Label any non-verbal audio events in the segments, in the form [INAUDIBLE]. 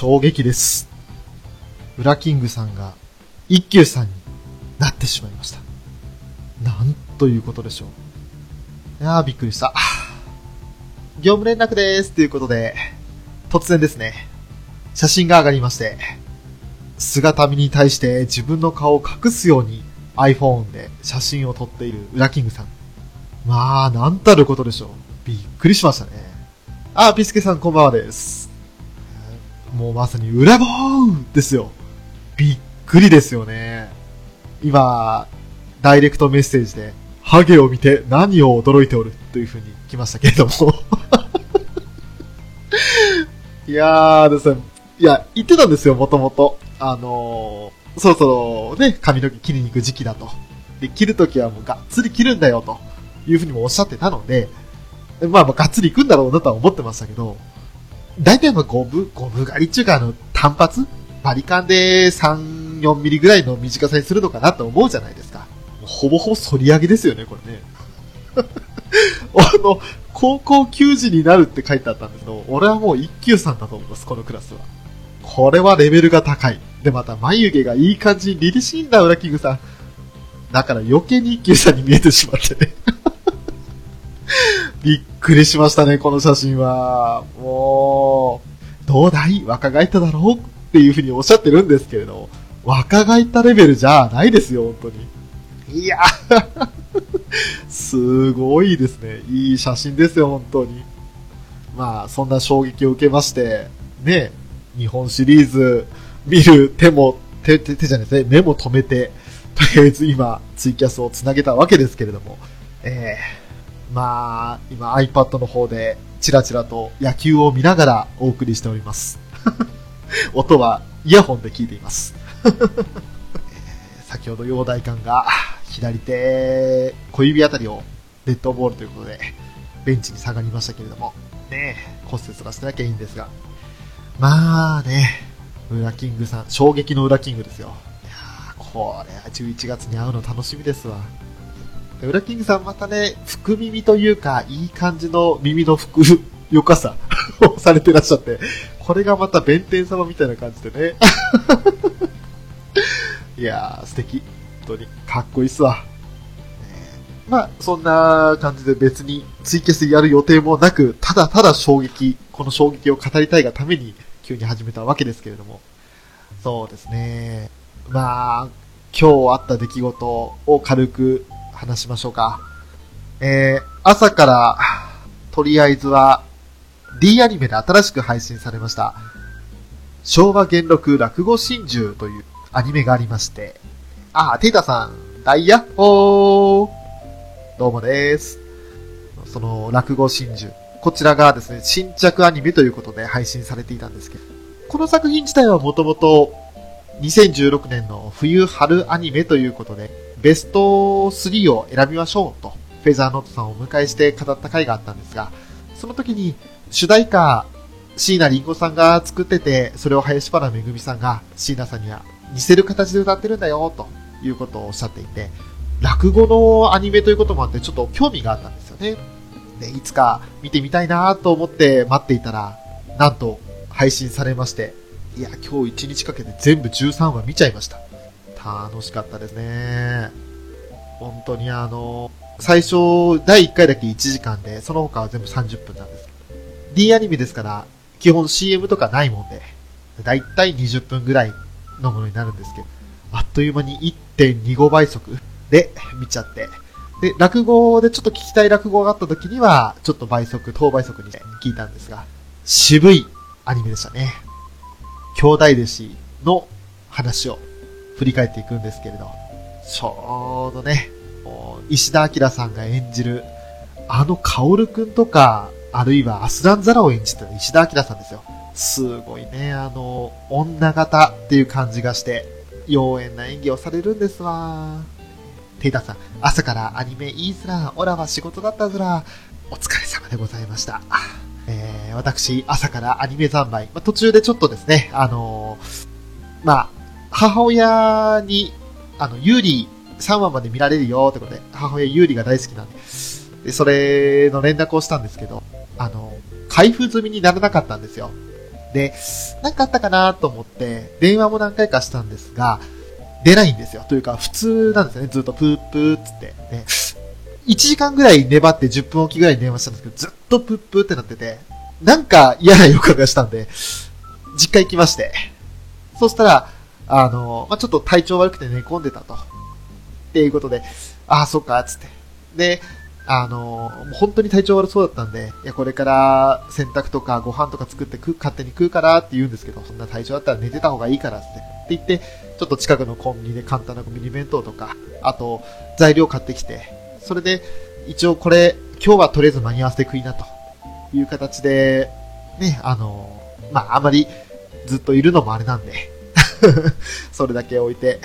衝撃です。ウラキングさんが一休さんになってしまいました。なんということでしょう。いやーびっくりした。業務連絡でーす。ということで、突然ですね、写真が上がりまして、姿見に対して自分の顔を隠すように iPhone で写真を撮っているウラキングさん。まあ、なんたることでしょう。びっくりしましたね。あ、ピスケさんこんばんはです。もうまさに裏ボーですよ。びっくりですよね。今、ダイレクトメッセージで、ハゲを見て何を驚いておるという風に来ましたけれども。[LAUGHS] いやーですね、いや、言ってたんですよ、もともと。あのー、そろそろね、髪の毛切りに行く時期だと。で、切るときはもうがっつり切るんだよ、という風にもおっしゃってたので、まあまあ、がっつり行くんだろうなとは思ってましたけど、大体まあゴム、ゴム狩りっていうかあの、単発バリカンで3、4ミリぐらいの短さにするのかなと思うじゃないですか。ほぼほぼ反り上げですよね、これね。[LAUGHS] あの、高校球児になるって書いてあったんですけど、俺はもう一級さんだと思います、このクラスは。これはレベルが高い。で、また眉毛がいい感じに凛々しいんだ、裏キングさん。だから余計に一級さんに見えてしまってね。びっくりしましたね、この写真は。もう、どうだい？若返っただろう？っていうふうにおっしゃってるんですけれど、若返ったレベルじゃないですよ、本当に。いやすごいですね。いい写真ですよ、本当に。まあ、そんな衝撃を受けまして、ね、日本シリーズ見る手も、手、手、じゃないですね、目も止めて、とりあえず今、ツイキャスをつなげたわけですけれども、ええまあ、今 iPad の方で、チラチラと野球を見ながらお送りしております。[LAUGHS] 音はイヤホンで聞いています。[LAUGHS] 先ほど陽大館が左手小指あたりをデッドボールということでベンチに下がりましたけれどもね骨折がしてなきゃいいんですがまあねウラキングさん衝撃のウラキングですよいやこれは11月に会うの楽しみですわウラキングさんまたね福耳というかいい感じの耳のふくよかさ [LAUGHS] をされてらっしゃってこれがまた弁天様みたいな感じでね [LAUGHS] いやー、素敵。本当に、かっこいいっすわ。まあ、そんな感じで別にツイキャスやる予定もなく、ただただ衝撃、この衝撃を語りたいがために急に始めたわけですけれども。そうですね。まあ、今日あった出来事を軽く話しましょうか。えー、朝から、とりあえずは、D アニメで新しく配信されました、昭和元禄落語真珠というアニメがありまして、あ、テイタさん、ダイヤッホーどうもです。その、落語真珠。こちらがですね、新着アニメということで配信されていたんですけど、この作品自体はもともと、2016年の冬春アニメということで、ベスト3を選びましょうと、フェザーノートさんをお迎えして語った回があったんですが、その時に主題歌、椎名林檎さんが作ってて、それを林原めぐみさんが椎名さんには似せる形で歌ってるんだよ、ということをおっしゃっていて、落語のアニメということもあってちょっと興味があったんですよね。で、いつか見てみたいなと思って待っていたら、なんと配信されまして、いや、今日1日かけて全部13話見ちゃいました。楽しかったですね。本当にあの、最初、第1回だけ1時間で、その他は全部30分なんです。D アニメですから、基本 CM とかないもんで、だいたい20分ぐらいのものになるんですけど、あっという間に1.25倍速で見ちゃって、で、落語でちょっと聞きたい落語があった時には、ちょっと倍速、等倍速に聞いたんですが、渋いアニメでしたね。兄弟弟子の話を振り返っていくんですけれど、ちょうどね、石田明さんが演じる、あの薫くんとか、あるいはアスランザラを演じてた石田明さんですよ。すごいね、あの、女型っていう感じがして、妖艶な演技をされるんですわ。テイタさん、朝からアニメいいずら、オラは仕事だったずら、お疲れ様でございました。えー、私、朝からアニメ三昧、ま、途中でちょっとですね、あのー、まあ、母親に、あの、ユーリ3話まで見られるよってことで、母親ユーリが大好きなんで、で、それの連絡をしたんですけど、あの、開封済みにならなかったんですよ。で、なんかあったかなと思って、電話も何回かしたんですが、出ないんですよ。というか、普通なんですよね。ずっとプープーっつって。で、1時間ぐらい粘って10分おきぐらいに電話したんですけど、ずっとプープーってなってて、なんか嫌な予感がしたんで、実家行きまして。そしたら、あの、まあ、ちょっと体調悪くて寝込んでたと。っていうことで、ああ、そっか、つって。で、あの、もう本当に体調悪そうだったんで、いや、これから洗濯とかご飯とか作って食勝手に食うからって言うんですけど、そんな体調だったら寝てた方がいいからって。って言って、ちょっと近くのコンビニで簡単なミニ弁当とか、あと、材料買ってきて、それで、一応これ、今日はとりあえず間に合わせて食いな、という形で、ね、あの、まあ、あまりずっといるのもあれなんで [LAUGHS] それだけ置いて、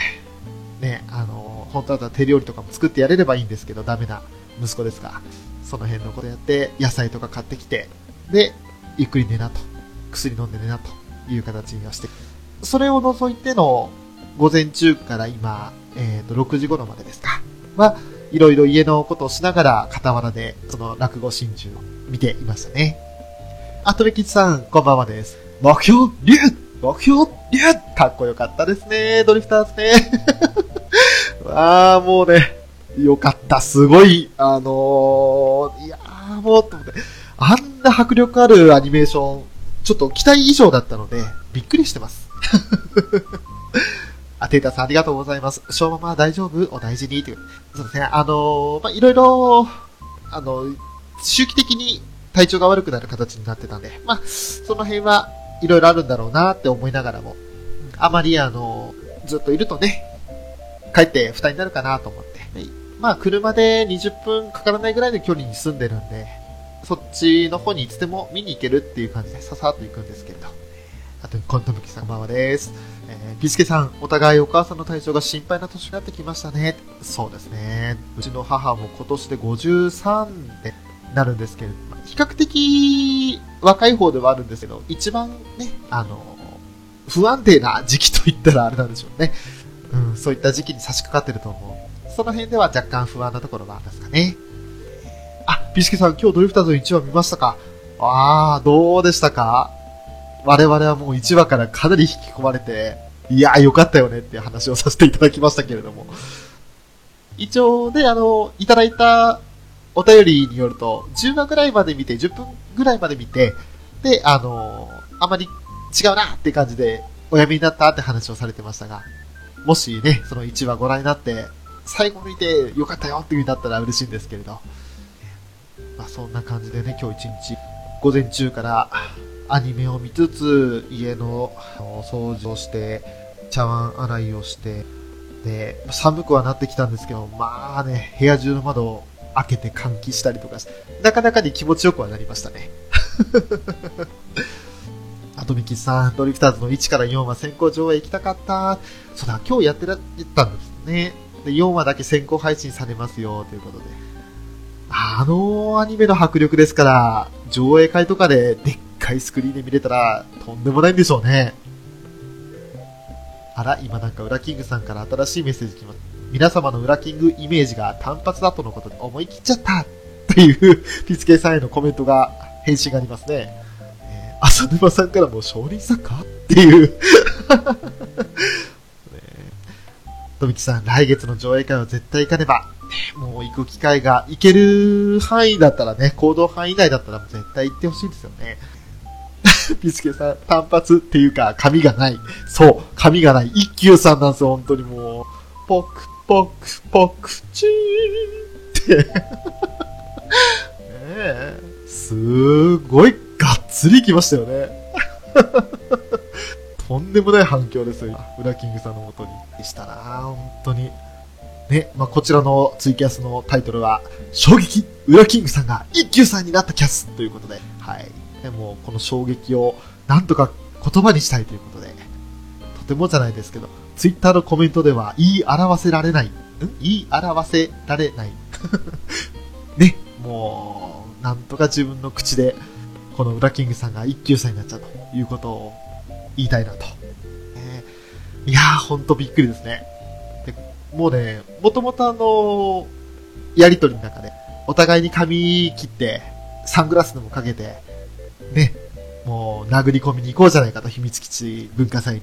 ね、あの、本当だったら手料理とかも作ってやれればいいんですけど、ダメな息子ですが、その辺のことやって、野菜とか買ってきて、で、ゆっくり寝なと。薬飲んで寝なという形にはして、それを除いての午前中から今、えっ、ー、と、6時頃までですか。は、いろいろ家のことをしながら、傍らで、その落語真珠を見ていましたね。あとめきちさん、こんばんはです。目標、竜目標、かっこよかったですね、ドリフターズね。[LAUGHS] ああ、もうね、よかった。すごい、あのー、いやーもう、と思って、あんな迫力あるアニメーション、ちょっと期待以上だったので、びっくりしてます。[LAUGHS] あ、テータさんありがとうございます。しょうまま大丈夫？お大事にっていう。そうですね、あのー、まあ、いろいろ、あの、周期的に体調が悪くなる形になってたんで、まあ、その辺はいろいろあるんだろうなって思いながらも、あまりあの、ずっといるとね、帰って負担になるかなと思って、まあ、車で20分かからないぐらいの距離に住んでるんで、そっちの方にいつでも見に行けるっていう感じでささっと行くんですけれど。あと、コントムキさん、こんばんはです。えー、ピスケさん、お互いお母さんの体調が心配な年になってきましたね。そうですね。うちの母も今年で53でなるんですけれど、比較的若い方ではあるんですけど、一番ね、あの、不安定な時期と言ったらあれなんでしょうね。うん、そういった時期に差し掛かってると思う。その辺では若干不安なところはありますかね。あ、ピスケさん、今日ドリフターズの1話見ましたか？あー、どうでしたか？我々はもう1話からかなり引き込まれて、いやーよかったよねっていう話をさせていただきましたけれども。一応ね、あの、いただいたお便りによると、10話ぐらいまで見て、10分ぐらいまで見て、で、あの、あまり違うなって感じで、おやめになったって話をされてましたが、もしね、その1話ご覧になって、最後見てよかったよっていう風になったら嬉しいんですけれど。まあそんな感じでね、今日一日、午前中からアニメを見つつ、家の掃除をして、茶碗洗いをして、で、寒くはなってきたんですけど、まあね、部屋中の窓を開けて換気したりとかして、なかなかに気持ちよくはなりましたね。ああとみきさん、ドリフターズの1から4話先行上映行きたかった。そうだ、今日やってらったんですね。で、4話だけ先行配信されますよ、ということで。あのアニメの迫力ですから、上映会とかででっかいスクリーンで見れたら、とんでもないんでしょうね。あら、今なんか、ウラキングさんから新しいメッセージ来ます。皆様のウラキングイメージが単発だとのことで思い切っちゃったっていう、ピツケさんへのコメントが、返信がありますね。えー浅沼さんからも少林サッカーっていう。[LAUGHS] 富木さん、来月の上映会は絶対行かねば。もう行く機会が、行ける範囲だったらね、行動範囲内だったら絶対行ってほしいですよね。[LAUGHS] ピスケさん、単発っていうか、髪がない。そう、髪がない。一休さんなんですよ、本当にもう。ポクポクポクチーンって。ねえ、すごいがっつり来ましたよね。とんでもない反響ですよ、ウラキングさんのもとに。でしたな本当に。ね、まあ、こちらのツイキャスのタイトルは、衝撃ウラキングさんが一休さんになったキャスということで、はい。でも、この衝撃をなんとか言葉にしたいということで、とてもじゃないですけど、ツイッターのコメントでは言い表せられない、ん？言い表せられない。[LAUGHS] ね、もう、なんとか自分の口で、このウラキングさんが一休さんになっちゃうということを言いたいなと。えーいやー、ほんとびっくりですね。でもうね、もともとあのやりとりの中で、お互いに髪切って、サングラスでもかけて、ね、もう殴り込みに行こうじゃないかと、秘密基地文化祭に。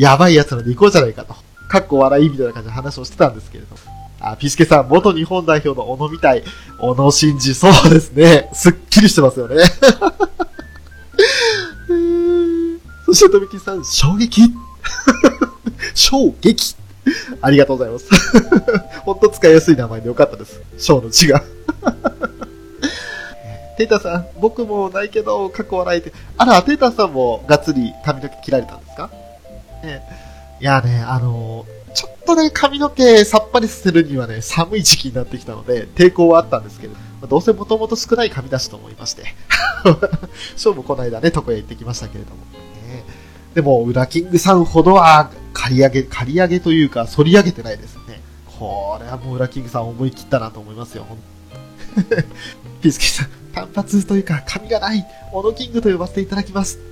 やばい奴らで行こうじゃないかと。かっこ笑いみたいな感じで話をしてたんですけれども。あ、ピスケさん、元日本代表の小野みたい。小野真二、そうですね。すっきりしてますよね。[LAUGHS] そして、富木さん、衝撃 [LAUGHS] 衝撃ありがとうございます。[LAUGHS] ほんと使いやすい名前でよかったです。小の字が。テータさん、僕もないけど、過去笑いって。あら、テータさんもがっつり髪の毛切られたんですか？ねいやね、あのちょっとね、髪の毛さっぱりさせるにはね、寒い時期になってきたので、抵抗はあったんですけど、まあどうせもともと少ない髪だしと思いまして。[LAUGHS] ショーもこの間ね、床屋行ってきましたけれども。ねでも、ウラキングさんほどは、刈り上げ、刈り上げというか、反り上げてないですね。これはもうウラキングさん思い切ったなと思いますよ、ほん [LAUGHS] ピースケさん、単発というか、髪がない、オノキングと呼ばせていただきます。[LAUGHS]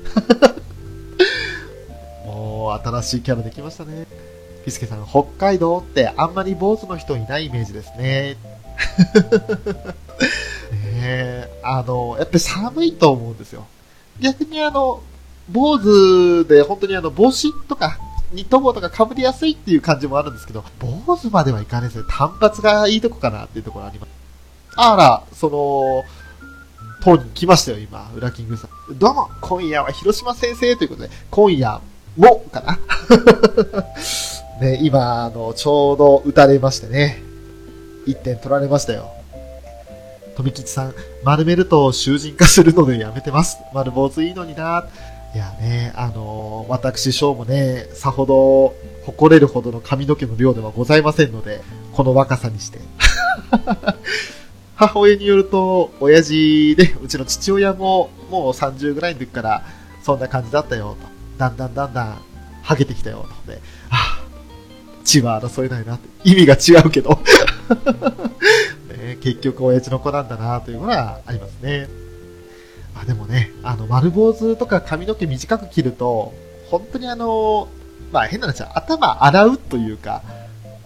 もう、新しいキャラできましたね。ピスケさん、北海道ってあんまり坊主の人いないイメージですね。[LAUGHS] ねえ、あの、やっぱり寒いと思うんですよ。逆にあの、坊主で本当にあの、帽子とか、ニット帽とか被りやすいっていう感じもあるんですけど、坊主まではいかないですね。単発がいいとこかなっていうところあります。あら、その、当に来ましたよ、今、ウラキングさん。どうも、今夜は広島先生ということで、今夜も、かな [LAUGHS] ね、今、あの、ちょうど打たれましてね、1点取られましたよ。富吉さん、丸めると囚人化するのでやめてます。丸坊主いいのにな。いやね、あの私、翔もね、さほど誇れるほどの髪の毛の量ではございませんので、この若さにして。[LAUGHS] 母親によると、親父で、うちの父親ももう30ぐらいの時から、そんな感じだったよ、と。だんだんだんだん、ハゲてきたよ、と。で、はぁ、血は争えないなって。意味が違うけど。[LAUGHS] ね、結局親父の子なんだな、というのはありますね。あでもね、あの、丸坊主とか髪の毛短く切ると、本当にあの、まあ変な話頭洗うというか、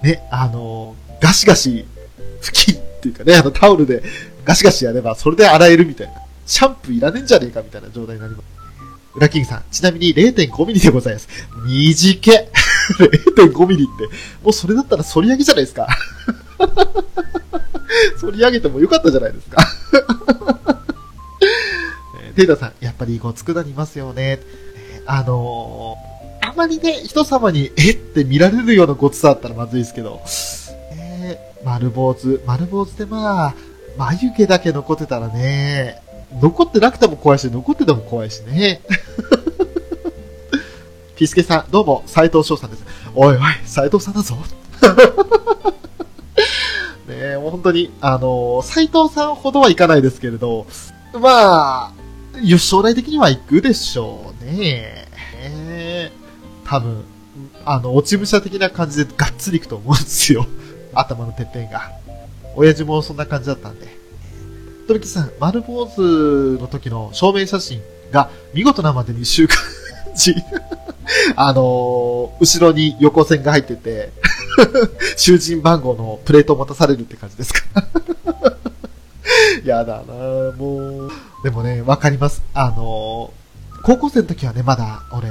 ね、あの、ガシガシ拭きっていうかね、あのタオルでガシガシやればそれで洗えるみたいな。シャンプーいらねえんじゃねえかみたいな状態になります。ウラキングさん、ちなみに0.5ミリでございます。短け。[LAUGHS] 0.5ミリって、もうそれだったら反り上げじゃないですか。[LAUGHS] 反り上げてもよかったじゃないですか。[LAUGHS] テイタさん、やっぱりごつくなりますよね。あのー、あまりね、人様に、えっ？て見られるようなごつさだったらまずいですけど、えー丸坊主、丸坊主でまあ、眉毛だけ残ってたらね、残ってなくても怖いし、残ってても怖いしね。[LAUGHS] ピスケさん、どうも、斉藤翔さんです。おいおい、斉藤さんだぞ。[LAUGHS] ねえ、もう本当に、あの斉藤さんほどはいかないですけれど、まあ、よ将来的には行くでしょうね。ねえ多分、あの、落ち武者的な感じでがっつりいくと思うんですよ。頭のてっぺんが。親父もそんな感じだったんで。とびきさん、丸坊主の時の証明写真が見事なまでに週刊誌。[LAUGHS] あのー後ろに横線が入ってて、[LAUGHS] 囚人番号のプレートを持たされるって感じですか？[LAUGHS] やだなもう。でもね、わかります。あのー高校生の時はね、まだ俺、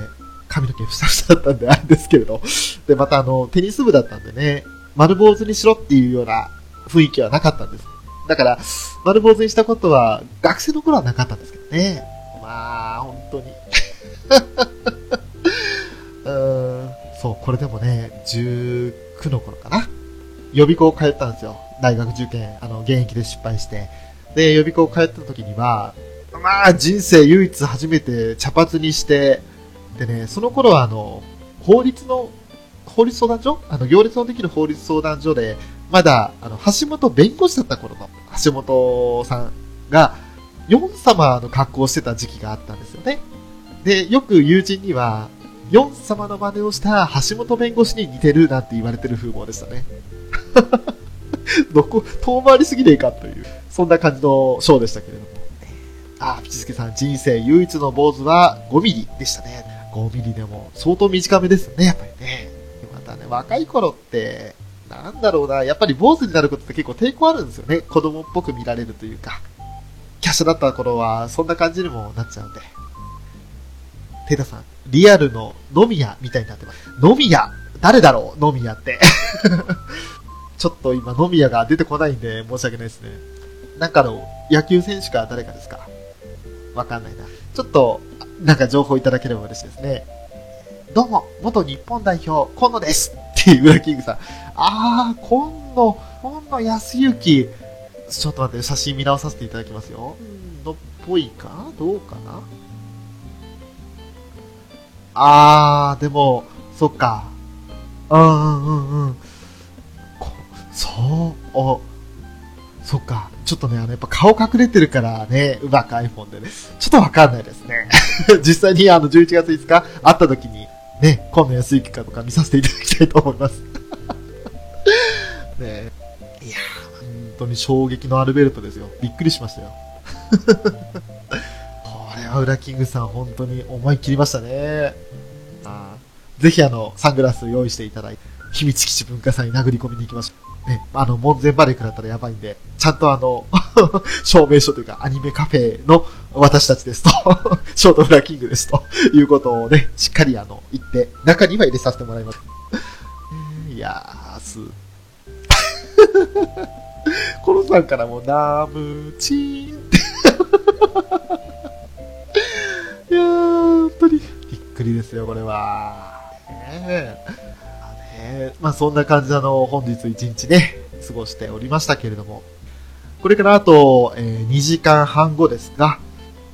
髪の毛ふさふさだったんであれですけれど。で、またあの、テニス部だったんでね、丸坊主にしろっていうような雰囲気はなかったんです。だから、丸坊主にしたことは、学生の頃はなかったんですけどね。まあ、本当に。[LAUGHS] うーん、そう、これでもね、19の頃かな。予備校通ったんですよ。大学受験、あの、現役で失敗して。で、予備校通った時には、まあ、人生唯一初めて茶髪にして、でね、その頃はあの、法律の、法律相談所？あの、行列のできる法律相談所で、まだ、あの、橋本弁護士だった頃の橋本さんが、ヨン様の格好をしてた時期があったんですよね。で、よく友人には、ヨン様の真似をした橋本弁護士に似てるなんて言われてる風貌でしたね。[LAUGHS] どこ、遠回りすぎねえかという、そんな感じのショーでしたけれども。あ、ピチスケさん、人生唯一の坊主は5ミリでしたね。5ミリでも相当短めですね、やっぱりね。またね、若い頃って、なんだろうな、やっぱり坊主になることって結構抵抗あるんですよね。子供っぽく見られるというか。キャッシュだった頃は、そんな感じにもなっちゃうんで。テイタさん、リアルの飲み屋みたいになってます。飲み屋誰だろう？飲み屋って。[LAUGHS] ちょっと今飲み屋が出てこないんで申し訳ないですね。なんかの野球選手か誰かですか？わかんないな。ちょっと、なんか情報いただければ嬉しいですね。どうも、元日本代表、今野ですっていう裏キングさん。あー、今野、今野康之。ちょっと待って、写真見直させていただきますよ。のっぽいか？どうかな？あー、でも、そっか。うんうんうんうん。そう、お、そっか。ちょっとね、あの、やっぱ顔隠れてるからね、うまく iPhone でね。ちょっとわかんないですね。[LAUGHS] 実際にあの、11月5日会った時に、ね、今野康之かとか見させていただきたいと思います。[LAUGHS] ねいや、本当に衝撃のアルベルトですよ。びっくりしましたよ。[LAUGHS] これはウラキングさん本当に思い切りましたね。あぜひあの、サングラス用意していただいて、秘密基地文化祭に殴り込みに行きましょう。ね、あの、門前バレークだったらやばいんで、ちゃんとあの、[LAUGHS] 証明書というかアニメカフェの私たちですと、[LAUGHS] ショートフラッキングですということをね、しっかりあの、言って、中には入れさせてもらいます。[LAUGHS] いやー、す。コロさんからも、ナムチーンって。いやー、本当に、びっくりですよ、これは。ねえ。まあねまそんな感じであの、本日一日ね、過ごしておりましたけれども、これからあと、えー2時間半後ですが、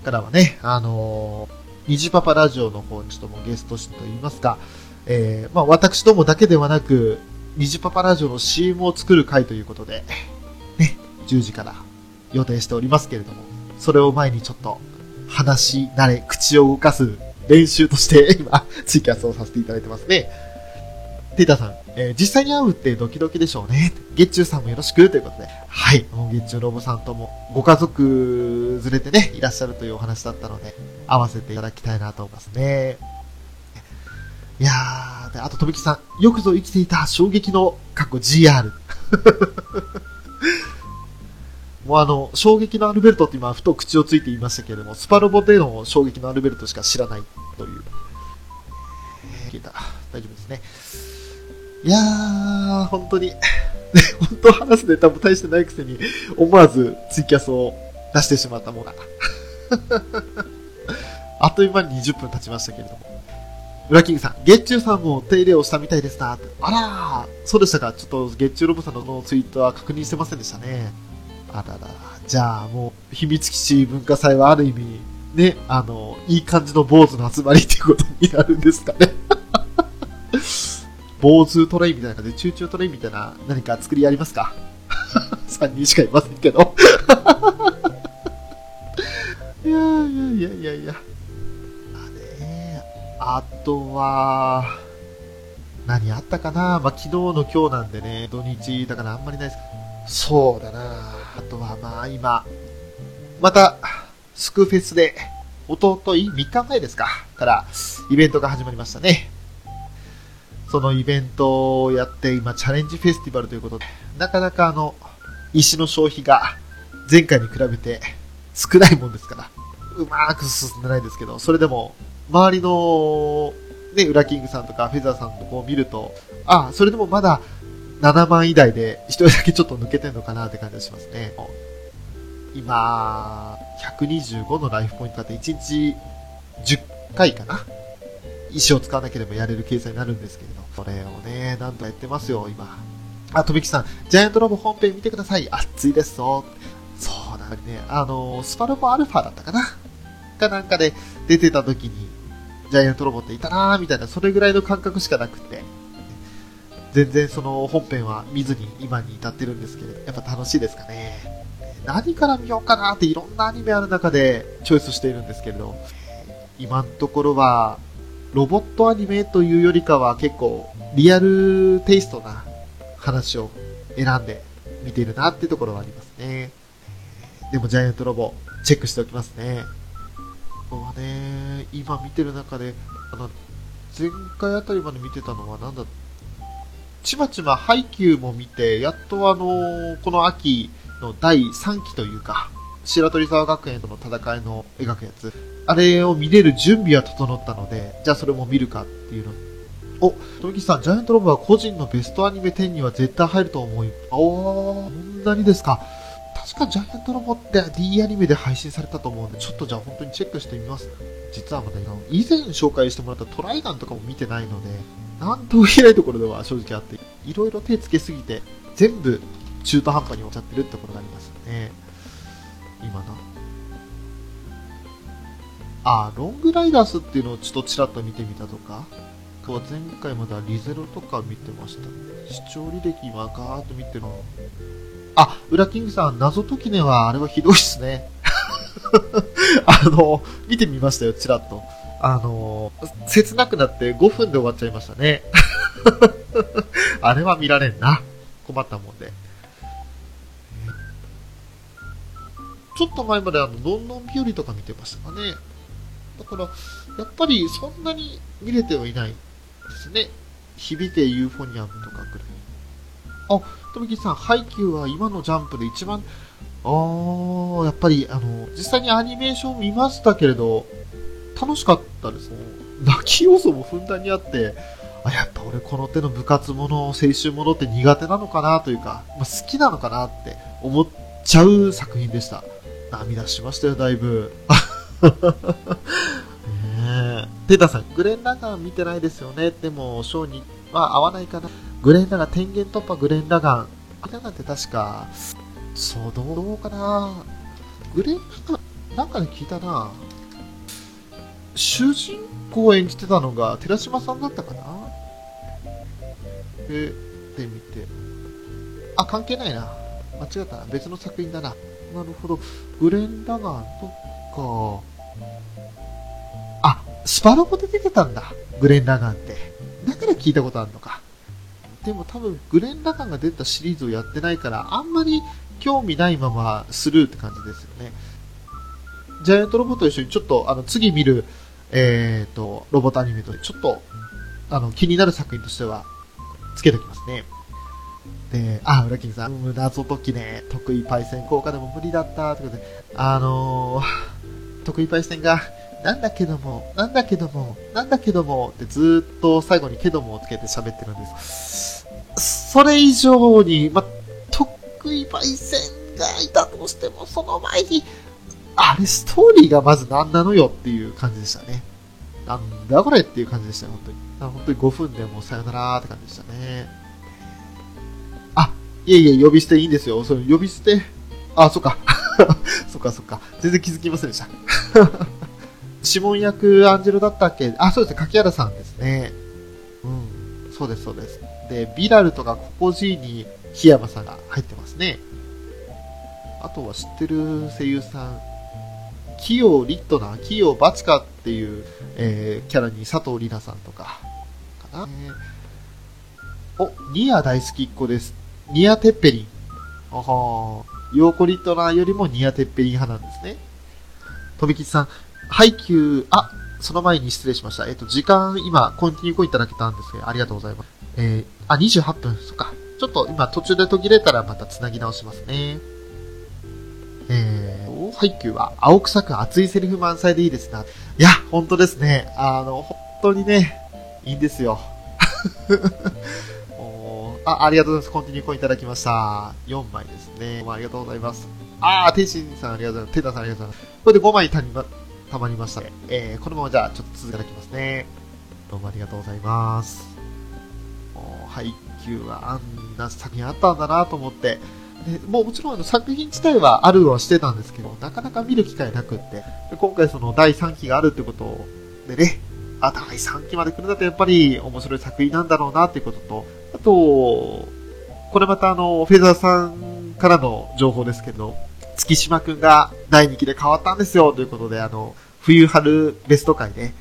からはね、あのー、ニジパパラジオの方にちょっともゲストと言いますか、えーまあ私どもだけではなく、ニジパパラジオの CM を作る回ということで、ね、10時から予定しておりますけれども、それを前にちょっと話し慣れ、口を動かす練習として今、ツイキャスをさせていただいてますね。テータさん、えー実際に会うってドキドキでしょうね。月中さんもよろしくということで。はい。もう月中ロボさんともご家族連れてね、いらっしゃるというお話だったので、会わせていただきたいなと思いますね。いやー、であと、とびきさん、よくぞ生きていた衝撃の、かっこ GR。[LAUGHS] もうあの、衝撃のアルベルトって今、ふと口をついて言いましたけれども、スパロボでの衝撃のアルベルトしか知らないという。聞いた。大丈夫ですね。いやー、本当に、ね [LAUGHS] 本当話すネタも大してないくせに、思わずツイキャスを出してしまったものが。[LAUGHS] あっという間に20分経ちましたけれども。ウラキングさん、月中さんも手入れをしたみたいですな。あらー、そうでしたか。ちょっと月中ロボさんのツイートは確認してませんでしたね。あらら。じゃあもう、秘密基地文化祭はある意味、ね、あの、いい感じの坊主の集まりっていうことになるんですかね。[LAUGHS] 坊主トレイみたいな感じで、チューチュートレイみたいな何か作りありますか [LAUGHS] ?3 人しかいませんけど。[LAUGHS] いやいやいやいやいや。まああとは、何あったかな？まあ、昨日の今日なんでね、土日だからあんまりないですそうだなあとはまあ今、また、スクフェスで、おととい ?3 日前ですか？から、イベントが始まりましたね。そのイベントをやって、今、チャレンジフェスティバルということで、なかなかあの、石の消費が前回に比べて少ないもんですから、うまく進んでないですけど、それでも、周りの、ね、ウラキングさんとかフェザーさんとこう見ると、あ、それでもまだ7万以台で一人だけちょっと抜けてんのかなって感じがしますね。今、125のライフポイントだって1日10回かな石を使わなければやれる計算になるんですけれど、それをね、なんとやってますよ、今。あ、とびきさん、ジャイアントロボ本編見てください。熱いですぞ。そうだね、あの、スパロボアルファだったかなかなんかで出てた時に、ジャイアントロボっていたなーみたいな、それぐらいの感覚しかなくて、全然その本編は見ずに今に至ってるんですけれど、やっぱ楽しいですかね。何から見ようかなっていろんなアニメある中でチョイスしているんですけれど、今のところは、ロボットアニメというよりかは結構リアルテイストな話を選んで見ているなっていうところはありますね。でもジャイアントロボチェックしておきますね。ここはね、今見てる中で、あの、前回あたりまで見てたのはなんだ、ちまちまハイキューも見て、やっとあの、この秋の第3期というか、白鳥沢学園との戦いの描くやつ、あれを見れる準備は整ったので、じゃあそれも見るかっていうの。お、富木さん、ジャイアントロボは個人のベストアニメ10には絶対入ると思い、おー、そんなにですか。確かジャイアントロボって D アニメで配信されたと思うんで、ちょっとじゃあ本当にチェックしてみます。実はまだ、以前紹介してもらったトライガンとかも見てないので、なんとも言えないところでは正直あって、いろいろ手つけすぎて、全部中途半端に落ちちゃってるってころがありますよね。今な。あ、ロングライダースっていうのをちょっとちらっと見てみたとか、あとは前回まではリゼロとか見てましたね。視聴履歴今ガーッと見てるの。あ、ウラキングさん、謎解きねはあれはひどいっすね。[LAUGHS] あの、見てみましたよ、ちらっと。あの、切なくなって5分で終わっちゃいましたね。[LAUGHS] あれは見られんな。困ったもんで。ちょっと前まであの、どんどん日和とか見てましたかね。だから、やっぱりそんなに見れてはいないですね。響いてユーフォニアムとかくらい。あ、富木さん、ハイキューは今のジャンプで一番、あー、やっぱり、あの、実際にアニメーション見ましたけれど、楽しかったですね。泣き要素もふんだんにあって、あ、やっぱ俺この手の部活もの、青春ものって苦手なのかなというか、まあ、好きなのかなって思っちゃう作品でした。涙しましたよ、だいぶ。ねえ。テータさん、グレン・ラガン見てないですよね。でも、ショーには合わないかな。グレン・ラガン、天元突破グレン・ラガン。グレン・ラガンって確か、そう、どうどうかな。グレン・ラガン、なんかで聞いたな。主人公を演じてたのが寺島さんだったかなで、で見て。あ、関係ないな。間違ったな。別の作品だな。なるほど。グレン・ラガンとか、あ、スパロボで出てたんだ。グレン・ラガンって。だから聞いたことあるのか。でも多分、グレン・ラガンが出たシリーズをやってないから、あんまり興味ないままスルーって感じですよね。ジャイアントロボと一緒にちょっと、あの、次見る、えっ、と、ロボットアニメとちょっと、あの、気になる作品としては、つけておきますね。で、あ、裏キングさん、謎解きね、得意パイセン効果でも無理だった、ということで、あのー、得意パイセンが、なんだけども、なんだけども、なんだけども、ってずっと最後にけどもをつけて喋ってるんです。それ以上に、ま、得意パイセンがいたとしても、その前に、あれ、ストーリーがまず何なのよっていう感じでしたね。なんだこれっていう感じでしたよ、本当に。本当に5分でもうさよならーって感じでしたね。あ、いえいえ、呼び捨ていいんですよ。その呼び捨て。あ、そっか。[LAUGHS] そっかそっか。全然気づきませんでした。[LAUGHS] 指紋役アンジェロだったっけ？あ、そうですね。柿原さんですね。うん。そうです、そうです。で、ビラルとかココジーに檜山さんが入ってますね。あとは知ってる声優さん、キヨ・リットナー、キヨ・バチカっていう、えーキャラに佐藤里奈さんとか、かな。えーお、ニア大好きっ子です。ニアテッペリン。あはーヨーコリトナーよりもニアテッペリン派なんですね。とびきちさん、配給、あ、その前に失礼しました。えっ、と、時間、今、コンティニューコインいただけたんですけど、ありがとうございます。えー、あ、28分、そっか。ちょっと今途中で途切れたらまた繋ぎ直しますね。えー、配給は青臭く熱いセリフ満載でいいですな。いや、本当ですね。あの、本当にね、いいんですよ。あ、ありがとうございます。コンティニューコインいただきました。4枚ですね。どうもありがとうございます。あー、天心さんありがとうございます。テータさんありがとうございます。これで5枚たま、たまりましたね。えー、このままじゃあちょっと続けていきますね。どうもありがとうございます。おー配給はあんな作品あったんだなと思って、でもうもちろんあの作品自体はあるはしてたんですけど、なかなか見る機会なくって、で今回その第3期があるってことでね、あ、第3期まで来るんだとやっぱり面白い作品なんだろうなっていうことと、あと、これまたあの、フェザーさんからの情報ですけど、月島くんが第2期で変わったんですよということで、あの、冬春ベスト会で、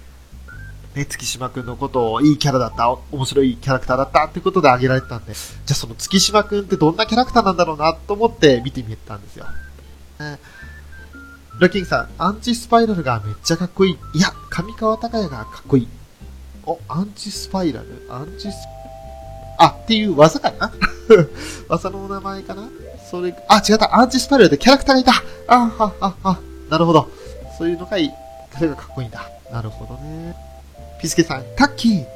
ね、月島くんのことをいいキャラだった、面白いキャラクターだったってことで挙げられてたんで、じゃあその月島くんってどんなキャラクターなんだろうなと思って見てみたんですよ。ねラキングさん、アンチスパイラルがめっちゃかっこいい。いや、上川隆也がかっこいい。お、アンチスパイラル？アンチス、あ、っていう技かな？[LAUGHS] 技のお名前かな？それ、あ、違った。アンチスパイラルでキャラクターがいた。あ、は、は、は、なるほど。そういうのがいい。それがかっこいいんだ。なるほどね。ピスケさん、タッキー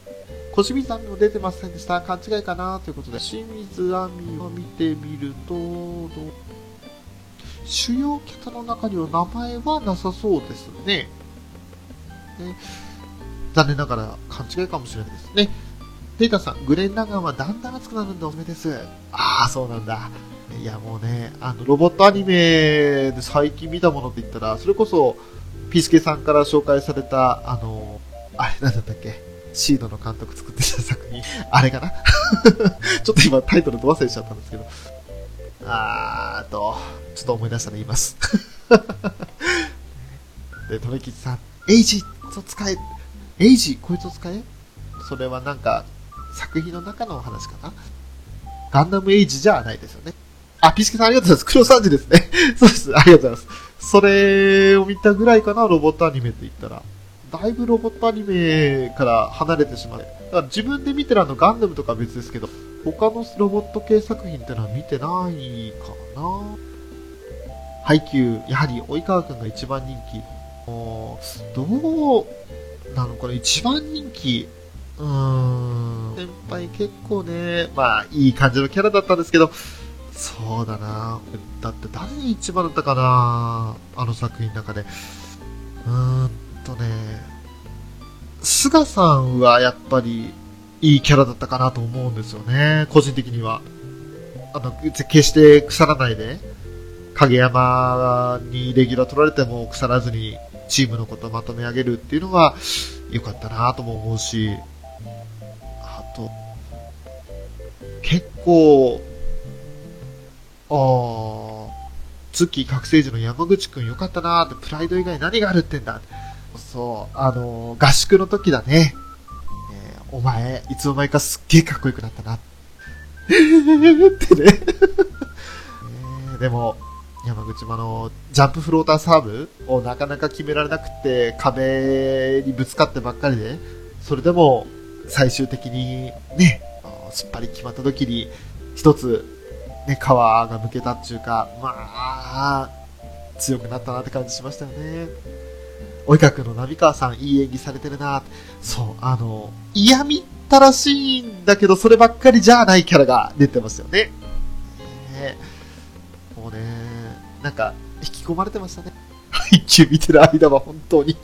小清水亜美も出てませんでした。勘違いかな？ということで、清水亜美を見てみると、主要キャラの中には名前はなさそうですね。ね残念ながら勘違いかもしれないですね。ペーターさん、グレン・ラガンはだんだん熱くなるんでおすすめです。ああ、そうなんだ。いや、もうね、あの、ロボットアニメで最近見たものって言ったら、それこそ、ピースケさんから紹介された、あの、あれなんだったっけ？シードの監督作ってた作品。あれかな？[LAUGHS] ちょっと今タイトルど忘れしちゃったんですけど。あーっと、ちょっと思い出したら言います。[LAUGHS] で、とめきちさん、エイジと使え、エイジこいつを使え？それはなんか、作品の中のお話かな？ガンダムエイジじゃないですよね。あ、ピースケさんありがとうございます。黒三時ですね。[LAUGHS] そうです。ありがとうございます。それを見たぐらいかな、ロボットアニメって言ったら。だいぶロボットアニメから離れてしまう。だから自分で見てるあのガンダムとかは別ですけど、他のロボット系作品ってのは見てないかな。配給、やはり及川くんが一番人気。おーどうなのかな？一番人気。うん。先輩結構ね、まあ、いい感じのキャラだったんですけど、そうだな。だって誰に一番だったかなあの作品の中で。うーんとね、菅さんはやっぱりいいキャラだったかなと思うんですよね。個人的には。あの、決して腐らないで、影山にレギュラー取られても腐らずにチームのことをまとめ上げるっていうのは良かったなとも思うし、結構、ああ、月覚醒時の山口くん良かったなーって、プライド以外何があるってんだ。そう、あのー合宿の時だね。えーお前、いつの間にかすっげえかっこよくなったな。ってね。えーでも、山口もあの、ジャンプフローターサーブをなかなか決められなくて、壁にぶつかってばっかりで、それでも、最終的にね、すっぱり決まった時に、一つ、ね、皮がむけたっていうか、まあ、強くなったなって感じしましたよね。及川くんの波川さん、いい演技されてるなそう、あの、嫌みったらしいんだけど、そればっかりじゃないキャラが出てますよね。ねもうね、なんか、引き込まれてましたね。一球見てる間は本当に。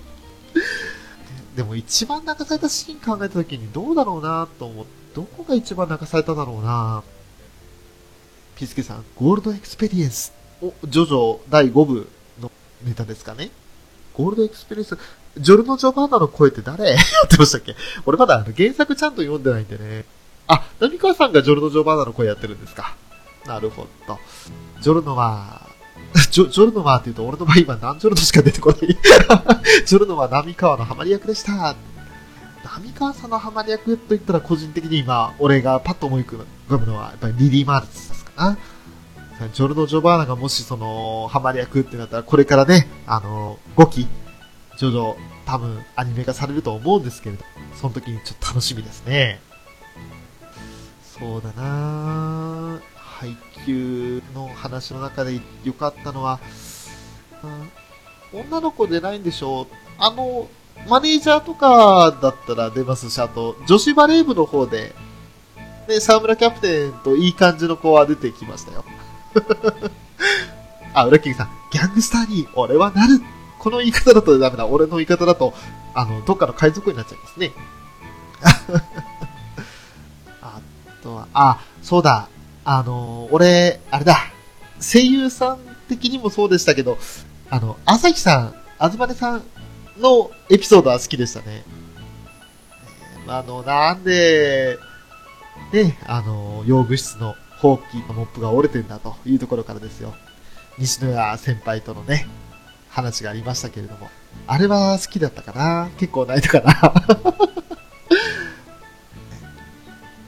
でも一番泣かされたシーン考えた時にどうだろうなと思って、どこが一番泣かされただろうなピースケさん、ゴールドエクスペリエンス。お、ジョジョ第5部のネタですかね。ゴールドエクスペリエンス。ジョルノ・ジョバンナの声って誰？[LAUGHS] やってましたっけ？俺まだあの原作ちゃんと読んでないんでね。あ、ナミカワさんがジョルノ・ジョバンナの声やってるんですか。なるほど。ジョルノは、[LAUGHS] ジョ、ジョルノマーって言うと、俺の場合今何ジョルノしか出てこない。[LAUGHS] ジョルノマー波川のハマり役でした。波川さんのハマり役と言ったら個人的に今、俺がパッと思い浮かぶのは、やっぱりリリー・マルツですかな。ジョルノ・ジョバーナがもしその、ハマり役ってなったら、これからね、あの、5期、徐々、多分アニメ化されると思うんですけれど、その時にちょっと楽しみですね。そうだな配給の話の中で良かったのは、うん女の子出ないんでしょうあの、マネージャーとかだったら出ますし、あと、女子バレー部の方で、ね、沢村キャプテンといい感じの子は出てきましたよ。[LAUGHS] あ、裏キングさん、ギャングスターに俺はなるこの言い方だとダメだ。俺の言い方だと、あの、どっかの海賊になっちゃいますね。[LAUGHS] あとは、あ、そうだ。あの、俺、あれだ。声優さん的にもそうでしたけど、あの、朝日さん、あずまねさんのエピソードは好きでしたね。えーあの、なんで、ね、あの、用具室のほうきのモップが折れてんだというところからですよ。西野谷先輩とのね、話がありましたけれども。あれは好きだったかな？結構泣いたかな？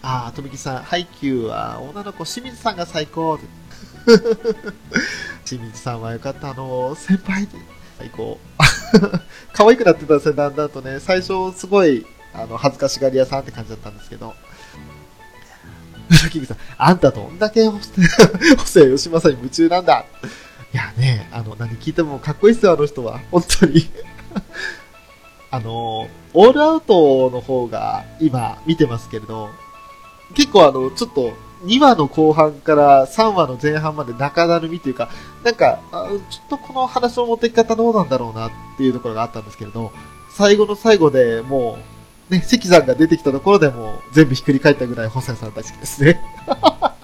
[LAUGHS] あー、とみきさん、ハイキューは女の子清水さんが最高。[LAUGHS] 清水さんはよかった。あの、先輩で最高。[LAUGHS] 可愛くなってたんですよ、だんだんとね。最初、すごい、あの、恥ずかしがり屋さんって感じだったんですけど。キングさん、あんたどんだけ補正 [LAUGHS] 吉正に夢中なんだ。いやね、あの、何聞いてもかっこいいっすよ、あの人は。本当に。あの、オールアウトの方が今見てますけれど、結構あの、ちょっと2話の後半から3話の前半まで中だるみっていうか、なんか、ちょっとこの話の持ってき方どうなんだろうなっていうところがあったんですけれど、最後の最後でもう、ね、関さんが出てきたところでもう全部ひっくり返ったぐらい細谷さん大好きですね。[LAUGHS]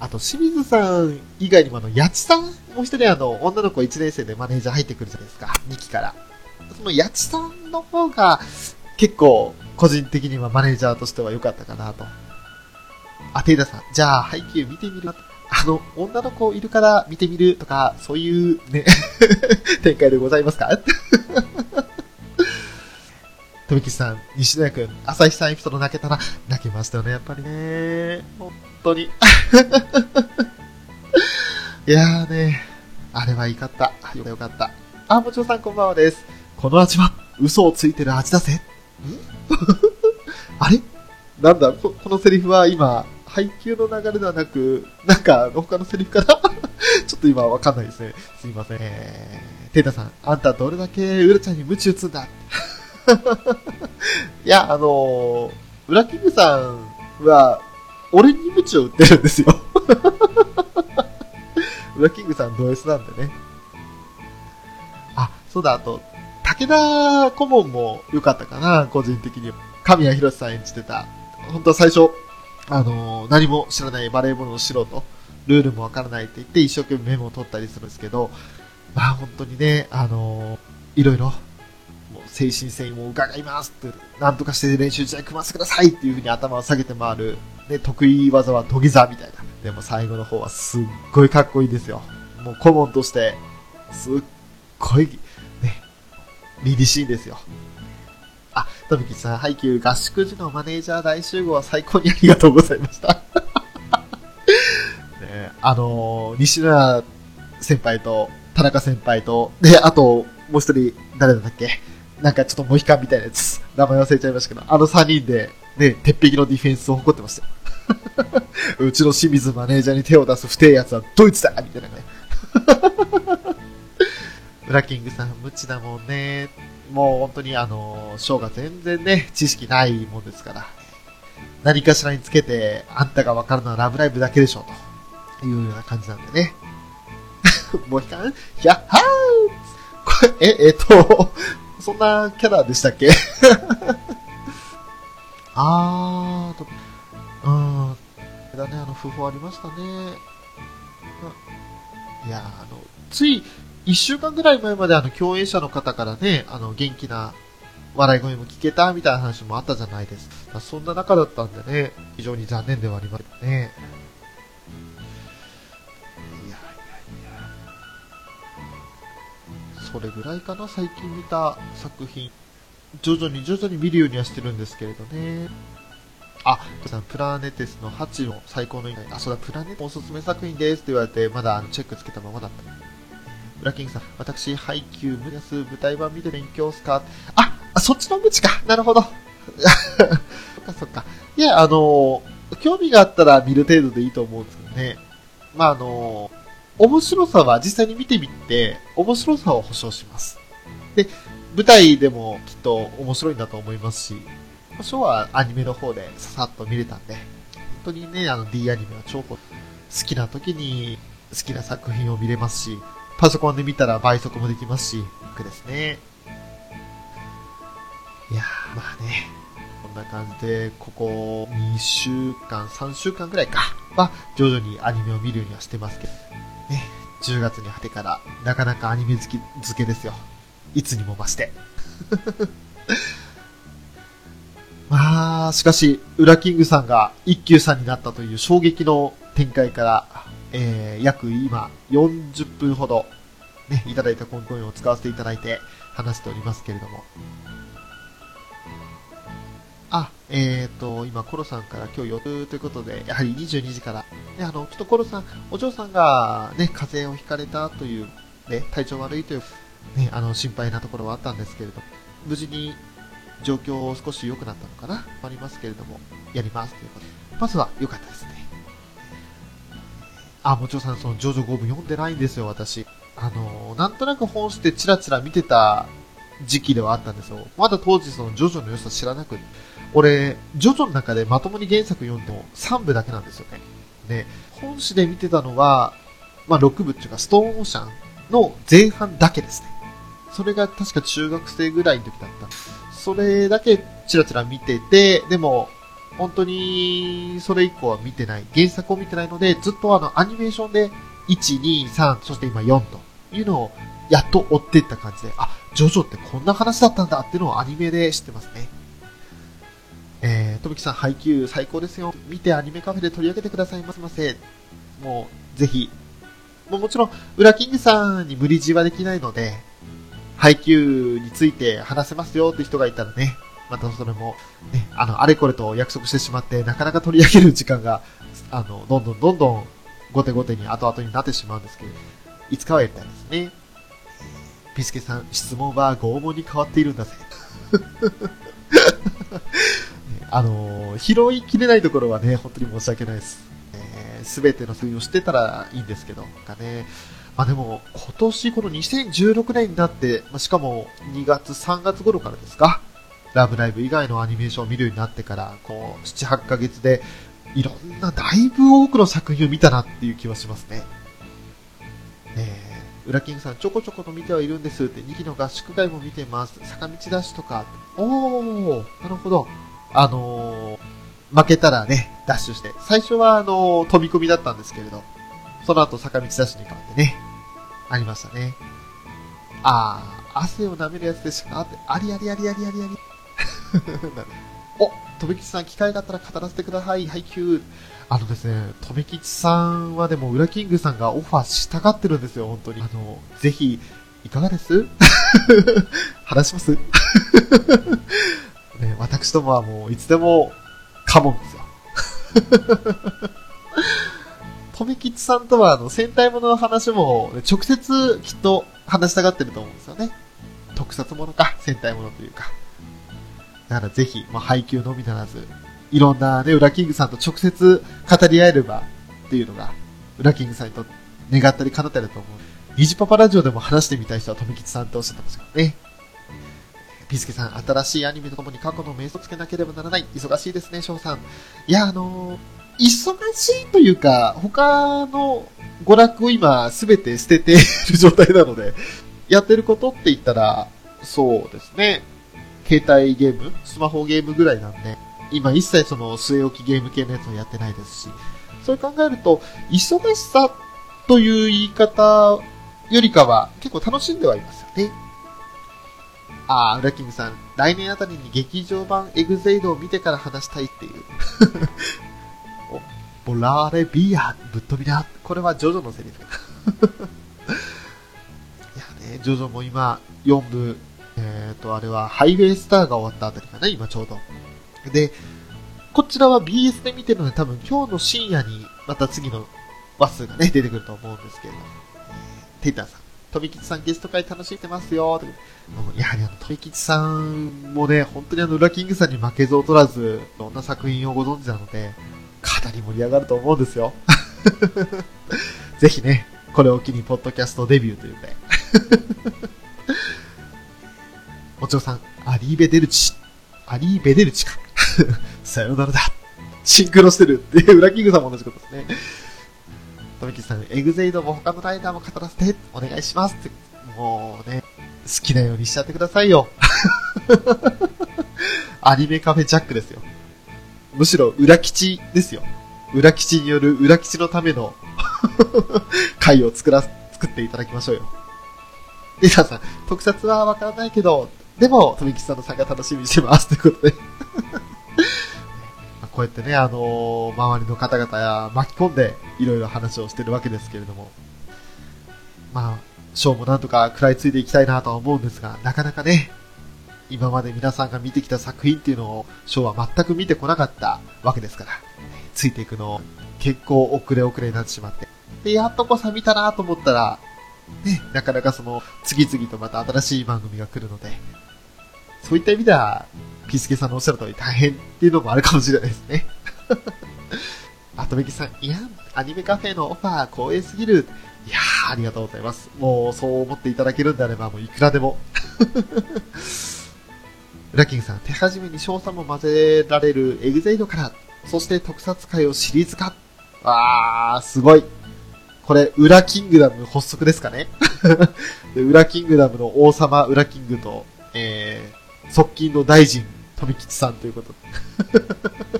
あと、清水さん以外にもあの、八千さんもう一人あの、女の子1年生でマネージャー入ってくるじゃないですか。2期から。その八千さんの方が、結構、個人的にはマネージャーとしては良かったかなと。あ、テイダさん、じゃあ、配給見てみる？あの、女の子いるから見てみるとか、そういうね、[LAUGHS] 展開でございますか？[LAUGHS] 富吉さん、西野谷くん、朝日さんエピソード泣けたら、泣けましたよね、やっぱりね。本当に。[LAUGHS] いやーね、あれはいかった。よかった。あ、もちろんさんこんばんはです。この味は、嘘をついてる味だぜ。ん？[LAUGHS] あれ？なんだ？こ、このセリフは今、配給の流れではなく、なんか、他のセリフかな [LAUGHS] ちょっと今わかんないですね。すいません。えー、テータさん、あんたどれだけウラちゃんに鞭打つんだ？[LAUGHS] いや、あのー、ウラキングさんは、俺に鞭を打ってるんですよ。ウラキングさんド S なんでね。あ、そうだ、あと、武田顧問も良かったかな、個人的に。神谷博さん演じてた。本当は最初、あのー何も知らないバレーボールの素人、ルールもわからないって言って一生懸命メモを取ったりするんですけど、まあ本当にね、あのーいろいろ、もう精神性も伺いますって、なんとかして練習試合組ませてくださいっていうふうに頭を下げて回る、ね、得意技は土下座みたいな。でも最後の方はすっごいかっこいいですよ。もう顧問として、すっごい、凛々しいんですよ。あ、とびきさん、配給合宿時のマネージャー大集合は最高にありがとうございました。[LAUGHS] ね、あのー西村先輩と、田中先輩と、で、あと、もう一人、誰だったっけ？なんかちょっとモヒカンみたいなやつ。名前忘れちゃいましたけど、あの三人で、ね、鉄壁のディフェンスを誇ってましたよ。[LAUGHS] うちの清水マネージャーに手を出す不定やつはドイツだみたいなね。ブラッキングさん、無知だもんね。もう本当にあの、ショーが全然ね、知識ないもんですから。何かしらにつけて、あんたがわかるのはラブライブだけでしょ、というような感じなんでね。[LAUGHS] もう一回、ヒャッハーこれ、え、えっと、そんなキャラでしたっけ？[LAUGHS] あーと、うん、だね、あの、訃報ありましたね。いや、あの、つい、一週間ぐらい前まであの、共演者の方からね、あの、元気な笑い声も聞けたみたいな話もあったじゃないですか。そんな中だったんでね、非常に残念ではありますね。いやいやいや。それぐらいかな、最近見た作品。徐々に徐々に見るようにはしてるんですけれどね。あ、プラネテスの8の最高の意外、あ、そうだプラネテスおすすめ作品ですって言われて、まだあのチェックつけたままだった。ブラキングさん、私、配給、ムヤス、舞台版見て勉強っすか？あ、あそっちの無知か。なるほど。[LAUGHS] そっかそっか。いや、あの興味があったら見る程度でいいと思うんですけどね。まあ、あの面白さは実際に見てみて、面白さを保証します。で、舞台でもきっと面白いんだと思いますし、多少はアニメの方でささっと見れたんで、本当にね、あの D アニメは超好きな時に好きな作品を見れますし、パソコンで見たら倍速もできますし、楽ですね。いや、まあね、こんな感じで、ここ2週間、3週間くらいか、は、徐々にアニメを見るようにはしてますけど、ね、10月に果てから、なかなかアニメ好き、付けですよ。いつにも増して。[LAUGHS] まあ、しかし、ウラキングさんが一休さんになったという衝撃の展開から、えー、約今40分ほど、ね、いただいたコンコインを使わせていただいて話しておりますけれども。あ、えっ、ー、と、今、コロさんから今日予定ということで、やはり22時から、ね、あの、ちょっとコロさん、お嬢さんがね、風邪をひかれたという、ね、体調悪いという、ね、あの、心配なところはあったんですけれど、無事に状況を少し良くなったのかなありますけれども、やりますということで、まずは良かったです。あ、もちろんさん、その、ジョジョ5部読んでないんですよ、私。あの、なんとなく本してチラチラ見てた時期ではあったんですよ。まだ当時その、ジョジョの良さ知らなく俺、ジョジョの中でまともに原作読んでも3部だけなんですよね。で、本誌で見てたのは、まあ、6部っていうか、ストーンオーシャンの前半だけですね。それが確か中学生ぐらいの時だった。それだけチラチラ見てて、でも、本当に、それ以降は見てない。原作を見てないので、ずっとあの、アニメーションで、1、2、3、そして今4というのを、やっと追っていった感じで、あ、ジョジョってこんな話だったんだっていうのをアニメで知ってますね。えー、とびきさん、配給最高ですよ。見てアニメカフェで取り上げてくださいませ。もう、ぜひ。もうもちろん、ウラキングさんに無理強いはできないので、配給について話せますよって人がいたらね、またそれも、ね、あの、あれこれと約束してしまって、なかなか取り上げる時間が、あの、どんどんどんどん、後手後手に後々になってしまうんですけど、いつかはやりたいですね。ピスケさん、質問は拷問に変わっているんだぜ。[LAUGHS] あの、拾いきれないところはね、本当に申し訳ないです。す、え、べ、ての数字を知ってたらいいんですけど、かね。まあでも、今年この2016年になって、まあ、しかも2月3月頃からですか、ラブライブ以外のアニメーションを見るようになってから、こう、7、8ヶ月で、いろんな、だいぶ多くの作品を見たなっていう気はしますね。えー、ウラキングさん、ちょこちょこと見てはいるんですって、2期の合宿会も見てます。坂道ダッシュとか。おー、なるほど。あのー、負けたらね、ダッシュして。最初は、あのー、飛び込みだったんですけれど、その後坂道ダッシュに変わってね、ありましたね。あー、汗を舐めるやつでしかあって、ありありありありありあり。[LAUGHS] お、とめきちさん、機会があったら語らせてください。配給。あのですね、とめきちさんはでも、ウラキングさんがオファーしたがってるんですよ、本当に。あの、ぜひ、いかがです？[LAUGHS] 話します？[LAUGHS] ね、私どもはもう、いつでも、カモンですよ。とめきちさんとは、あの、戦隊ものの話も、直接、きっと、話したがってると思うんですよね。特撮ものか、戦隊ものというか。だからぜひ、まあ、配給のみならず、いろんなね、ウラキングさんと直接語り合えればっていうのが、ウラキングさんにと願ったり叶ったりだと思う。ニジパパラジオでも話してみたい人は富吉さんっておっしゃってますからね。ピスケさん、新しいアニメとともに過去の瞑想つけなければならない。忙しいですね、翔さん。いや、あのー、忙しいというか、他の娯楽を今すべて捨てている状態なので、やってることって言ったら、そうですね。携帯ゲームスマホゲームぐらいなんで、今一切その据え置きゲーム系のやつをやってないですし、そう考えると、忙しさという言い方よりかは結構楽しんではいますよね。あー、ウラキングさん、来年あたりに劇場版エグゼイドを見てから話したいっていう。[LAUGHS] お、ボラーレビア、ぶっ飛びだ。これはジョジョのセリフ。[LAUGHS] いやね、ジョジョも今、4部、えっ、と、あれは、ハイウェイスターが終わったあたりかな、今ちょうど。で、こちらは BS で見てるので、多分今日の深夜に、また次の話数がね、出てくると思うんですけれども。テイターさん、富吉さんゲスト会楽しんでますよ、とやはりあの、富吉さんもね、本当にあの、裏キングさんに負けず劣らず、いろんな作品をご存知なので、かなり盛り上がると思うんですよ。[LAUGHS] ぜひね、これを機にポッドキャストデビューというか。もちろさん、アリーベデルチ。アリーベデルチか。[LAUGHS] さよならだ。シンクロしてるっていう、裏キングさんも同じことですね。富木さん、エグゼイドも他のライダーも語らせて、お願いしますって。もうね、好きなようにしちゃってくださいよ。[LAUGHS] アニメカフェジャックですよ。むしろ裏吉ですよ。裏吉による裏吉のための [LAUGHS] 回を作ら、作っていただきましょうよ。リーダーさん、特撮はわからないけど、でも、富木さんの参加楽しみにしてます。ということで [LAUGHS] こうやってね、あのー、周りの方々や巻き込んで、いろいろ話をしてるわけですけれども。まあ、ショーもなんとか食らいついていきたいなとは思うんですが、なかなかね、今まで皆さんが見てきた作品っていうのを、ショーは全く見てこなかったわけですから、ついていくの結構遅れ遅れになってしまって。で、やっとこさ見たなと思ったら、ね、なかなかその、次々とまた新しい番組が来るので、そういった意味では、ピースケさんのおっしゃる通り大変っていうのもあるかもしれないですね。あとめきさん、いや、アニメカフェのオファー光栄すぎる。いやー、ありがとうございます。もう、そう思っていただけるんであれば、もういくらでも。[LAUGHS] ラッキングさん、手始めに賞賛も混ぜられるエグゼイドから、そして特撮界をシリーズ化。わー、すごい。これ、裏キングダム発足ですかね [LAUGHS] で裏キングダムの王様裏キングと、えー、側近の大臣、富吉さんということで。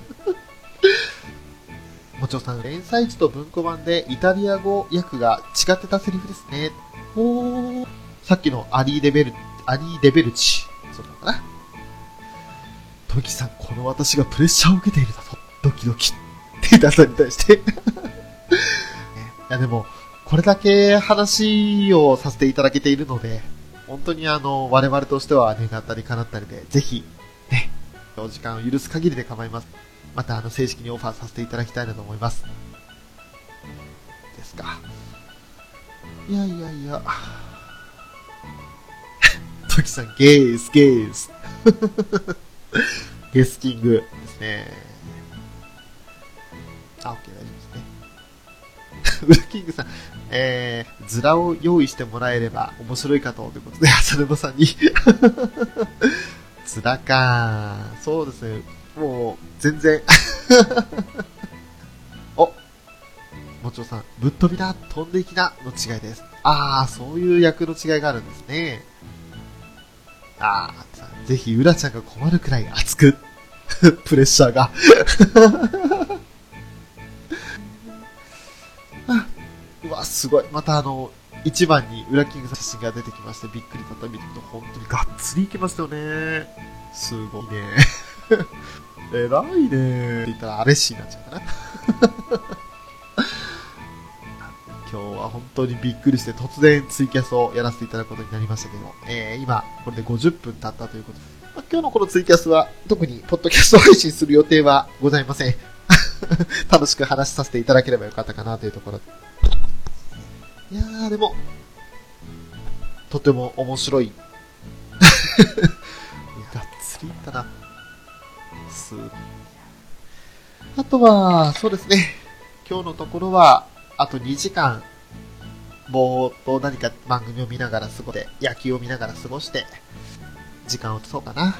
[LAUGHS] もちろさん、連載時と文庫版でイタリア語訳が違ってたセリフですね。おー。さっきのアリーデベル、アリーデベルチ。そうなのかな。富吉さん、この私がプレッシャーを受けているだと。ドキドキ。って言ったに対して [LAUGHS] いやでも、これだけ話をさせていただけているので、本当にあの、我々としては願ったり叶ったりで、ぜひ、ね、お時間を許す限りで構います。またあの、正式にオファーさせていただきたいなと思います。ですか。いやいやいや。[LAUGHS] トキさん、ゲース、ゲース。[LAUGHS] ゲスキングですね。あ、OK、大丈夫ですね。[LAUGHS] ウルキングさん、えー、ズラを用意してもらえれば面白いかと、ということで、[LAUGHS] 浅沼さんにズラかそうですね。もう、全然 [LAUGHS] おもちろさん、ぶっ飛びな、飛んでいきな、の違いです。ああ、そういう役の違いがあるんですね。ああ、ぜひ、うらちゃんが困るくらい熱く、[LAUGHS] プレッシャーがうわ、すごい。またあの、一番に裏キング写真が出てきまして、びっくりだった見ると、本当にがっつりいけましたよね。すごいね。[LAUGHS] 偉いねって言ったらアレッシーになっちゃうかな。[LAUGHS] 今日は本当にびっくりして突然ツイキャスをやらせていただくことになりましたけど、えー、今、これで50分経ったということで、まあ、今日のこのツイキャスは特にポッドキャスト配信する予定はございません。[LAUGHS] 楽しく話させていただければよかったかなというところで。いやー、でも、とても面白い。[LAUGHS] がっつりいったな。すあとは、そうですね。今日のところは、あと2時間、ぼーっと何か番組を見ながら過ごして、野球を見ながら過ごして、時間を落とそうかな。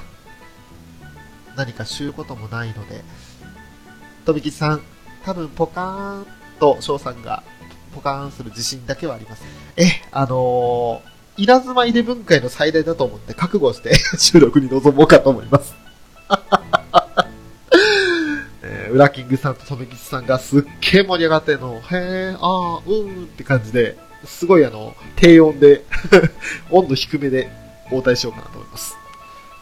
何か知ることもないので、とびきさん、多分ポカーンと翔さんがポカーンする自信だけはあります。え、あのー、稲妻イレブン会の最大だと思って覚悟して [LAUGHS] 収録に臨もうかと思います。えー、ウラキングさんとトメキスさんがすっげえ盛り上がってんの、へえ、ああ、うんって感じで、すごいあの、低音で [LAUGHS] 温度低めで応対しようかなと思います。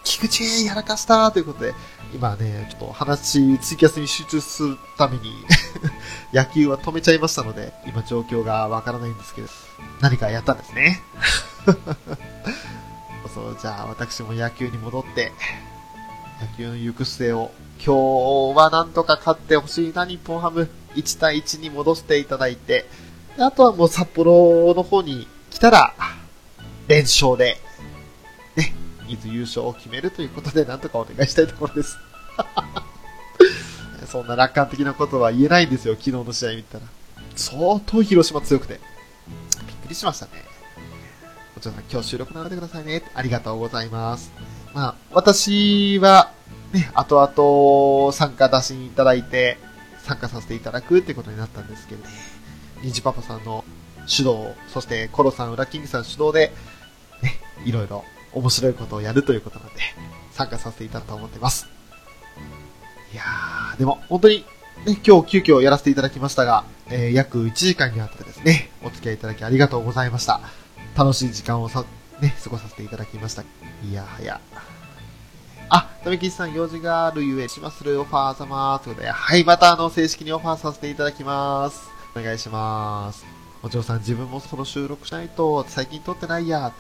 菊池やらかしたということで、今ね、ちょっと話、ツイキャスに集中するために [LAUGHS] 野球は止めちゃいましたので、今状況がわからないんですけど、何かやったんですね。[LAUGHS] そう、じゃあ私も野球に戻って、野球の行く末を、今日はなんとか勝ってほしいな、日本ハム。1対1に戻していただいて、であとはもう札幌の方に来たら、連勝で、ね、伊豆優勝を決めるということで、なんとかお願いしたいところです。[LAUGHS] そんな楽観的なことは言えないんですよ、昨日の試合見たら。相当広島強くて。びっくりしましたね。お嬢さん、今日収録流れてくださいね。ありがとうございます。まあ、私は、ね、後々参加出しにいただいて、参加させていただくってことになったんですけど、ニジパパさんの主導、そしてコロさん、ウラキングさん主導で、ね、いろいろ面白いことをやるということなんで、参加させていただくと思ってます。いやー、でも本当に、ね、今日急遽やらせていただきましたが、えー、約1時間にわたってですね、お付き合いいただきありがとうございました。楽しい時間をさ、ね、過ごさせていただきました。いやはや。あ、とめきさん、用事があるゆえ、しまするオファー様、ということで、はい、またあの、正式にオファーさせていただきます。お願いします。お嬢さん、自分もその収録しないと、最近撮ってないや。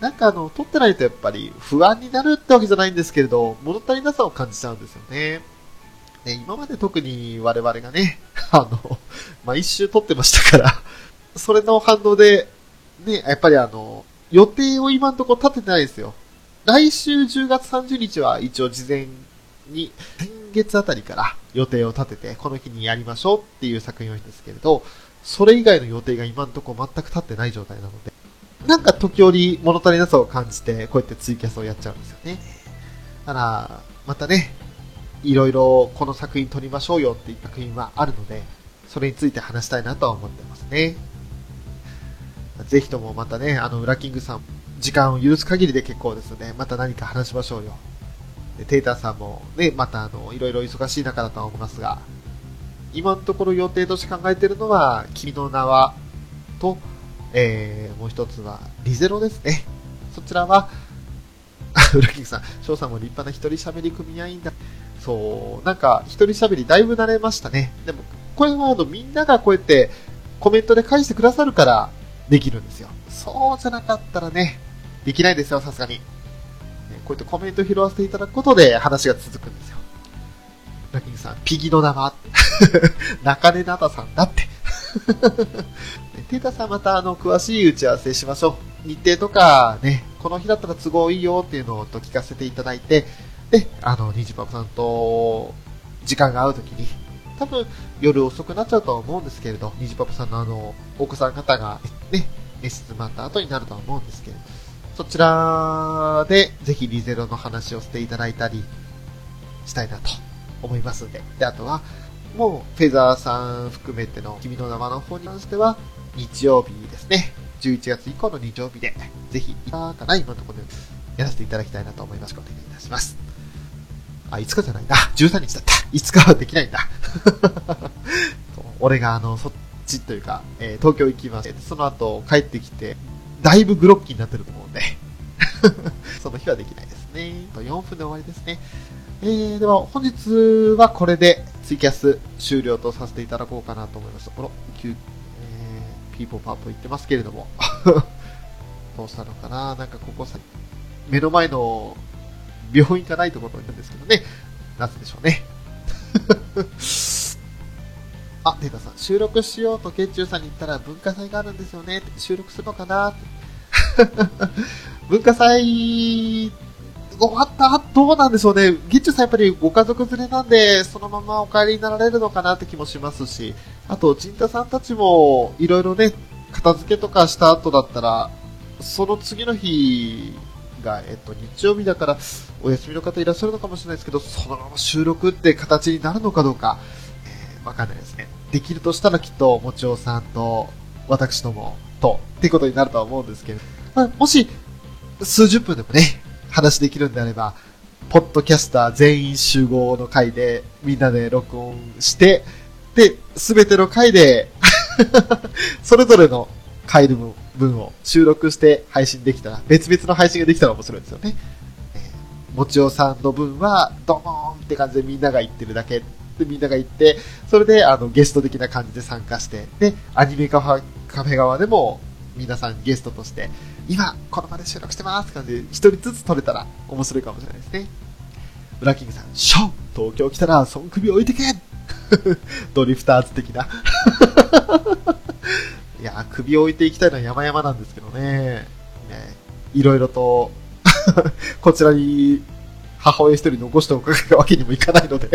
なんかあの、撮ってないとやっぱり不安になるってわけじゃないんですけれど、物足りなさを感じちゃうんですよね。ね、今まで特に我々がね、[LAUGHS] あの、まあ、一周撮ってましたから、それの反応で、ね、やっぱりあの、予定を今んとこ立ててないですよ。来週10月30日は一応事前に、先月あたりから予定を立てて、この日にやりましょうっていう作品なんですけれど、それ以外の予定が今んとこ全く立ってない状態なので、なんか時折物足りなさを感じて、こうやってツイキャスをやっちゃうんですよね。だから、またね、いろいろこの作品撮りましょうよっていう作品はあるので、それについて話したいなとは思ってますね。ぜひともまたね、あの、ウラキングさん、時間を許す限りで結構ですので、また何か話しましょうよ。でテーターさんもね、またあの、いろいろ忙しい中だとは思いますが、今のところ予定として考えてるのは、君の名は、と、えー、もう一つは、リゼロですね。そちらは、[LAUGHS] ウラキングさん、翔さんも立派な一人喋り組合員だ。そう、なんか、一人喋りだいぶ慣れましたね。でも、これはあの、みんながこうやってコメントで返してくださるからできるんですよ。そうじゃなかったらね、できないですよ、さすがに。ねこうやってコメント拾わせていただくことで話が続くんですよ。ラキングさん、ピギの名は？[LAUGHS] 中根なたさんだって。テータさんまたあの、詳しい打ち合わせしましょう。日程とかね、この日だったら都合いいよっていうのをと聞かせていただいて、で、あの、ニジパパさんと時間が合うときに、多分夜遅くなっちゃうとは思うんですけれど、ニジパパさんのあの、お子さん方がね、寝静まった後になるとは思うんですけれど、そちらでぜひリゼロの話をしていただいたりしたいなと思いますんで。で、あとは、もうフェザーさん含めての君の名はの方に関しては、日曜日ですね。11月以降の日曜日で、ぜひ、今かな、今のところでやらせていただきたいなと思います。お願いいたします。あ、5日じゃないな。13日だった。5日はできないんだ。[LAUGHS] 俺があの、そっちというか、えー東京行きまして、その後帰ってきて、だいぶグロッキーになってると思うんで、[LAUGHS] その日はできないですね。と4分で終わりですね。えー、では本日はこれでツイキャス終了とさせていただこうかなと思います。この、ピーポーパーポー言ってますけれども、[LAUGHS] どうしたのかな？なんかここさ、目の前の病院がないところにいるんですけどね。なぜでしょうね。[LAUGHS] あ、データさん、収録しようとケンチューさんに言ったら文化祭があるんですよね。収録するのかな [LAUGHS] 文化祭、終わったどうなんでしょうね。ゲッチュさんやっぱりご家族連れなんで、そのままお帰りになられるのかなって気もしますし、あと、陣太さんたちも、いろいろね、片付けとかした後だったら、その次の日が、えっと、日曜日だから、お休みの方いらっしゃるのかもしれないですけど、そのまま収録って形になるのかどうか、えーわかんないですね。できるとしたらきっと、もちおさんと、私どもと、ってことになるとは思うんですけど、まあ、もし、数十分でもね、話できるんであれば、ポッドキャスター全員集合の回で、みんなで録音して、で、すべての回で、[LAUGHS] それぞれの回の分を収録して配信できたら、別々の配信ができたら面白いですよね。えもちおさんの分は、ドーンって感じでみんなが言ってるだけでみんなが言って、それであのゲスト的な感じで参加して、で、アニメカフェカフェ側でも皆さんゲストとして今、この場で収録してますって感じで、一人ずつ撮れたら面白いかもしれないですね。ブラキングさん、ショー東京来たら、その首置いてけ [LAUGHS] ドリフターズ的な。[LAUGHS] いや、首を置いていきたいのは山々なんですけどね。ねいろいろと、[LAUGHS] こちらに母親一人残しておくわけにもいかないので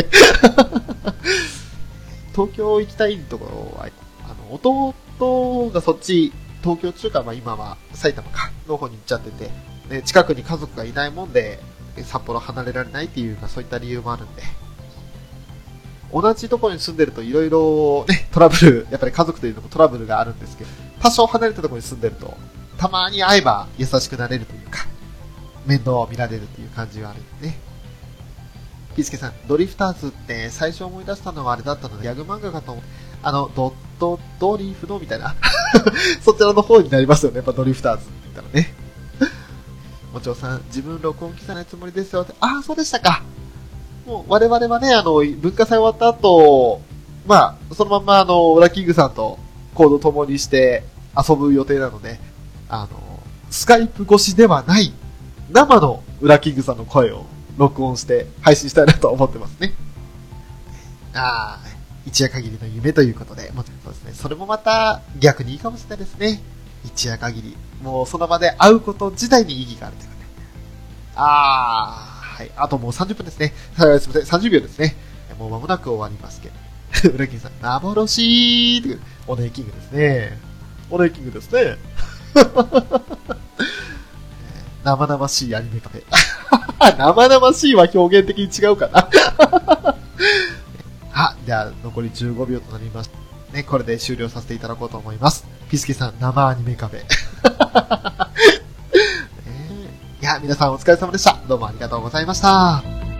東京行きたいところは、あの、弟がそっち、東京中華、まあ今は埼玉か、の方に行っちゃってて、ね、近くに家族がいないもんで、札幌離れられないっていう、まあそういった理由もあるんで、同じところに住んでると色々ね、トラブル、やっぱり家族というのもトラブルがあるんですけど、多少離れたところに住んでると、たまに会えば優しくなれるというか、面倒を見られるっていう感じはあるんでね。ピースケさん、ドリフターズって最初思い出したのはあれだったので、ギャグ漫画かと思う。あの、ドットドリフのみたいな。[LAUGHS] そちらの方になりますよね、やっぱドリフターズって言ったらね。もちろさん、自分録音機さないつもりですよって。ああ、そうでしたか。もう、我々はね、あの、文化祭終わった後、まあ、そのまんまあの、ラキングさんとコード共にして遊ぶ予定なので、あの、スカイプ越しではない生のウラキングさんの声を録音して配信したいなと思ってますね。ああ、一夜限りの夢ということで、もそうですね、それもまた逆にいいかもしれないですね。一夜限り。もうその場で会うこと自体に意義があるというかね。ああ、はい。あともう30分ですね。はい、すみません。30秒ですね。もう間もなく終わりますけど。ウラキングさん、幻ーオネイキングですね。オネイキングですね。[LAUGHS] 生々しいアニメカフェ。[LAUGHS] 生々しいは表現的に違うかな。あ、じゃあ残り15秒となりました。ね、これで終了させていただこうと思います。ピスケさん、生アニメカフェ。[LAUGHS] いや、皆さんお疲れ様でした。どうもありがとうございました。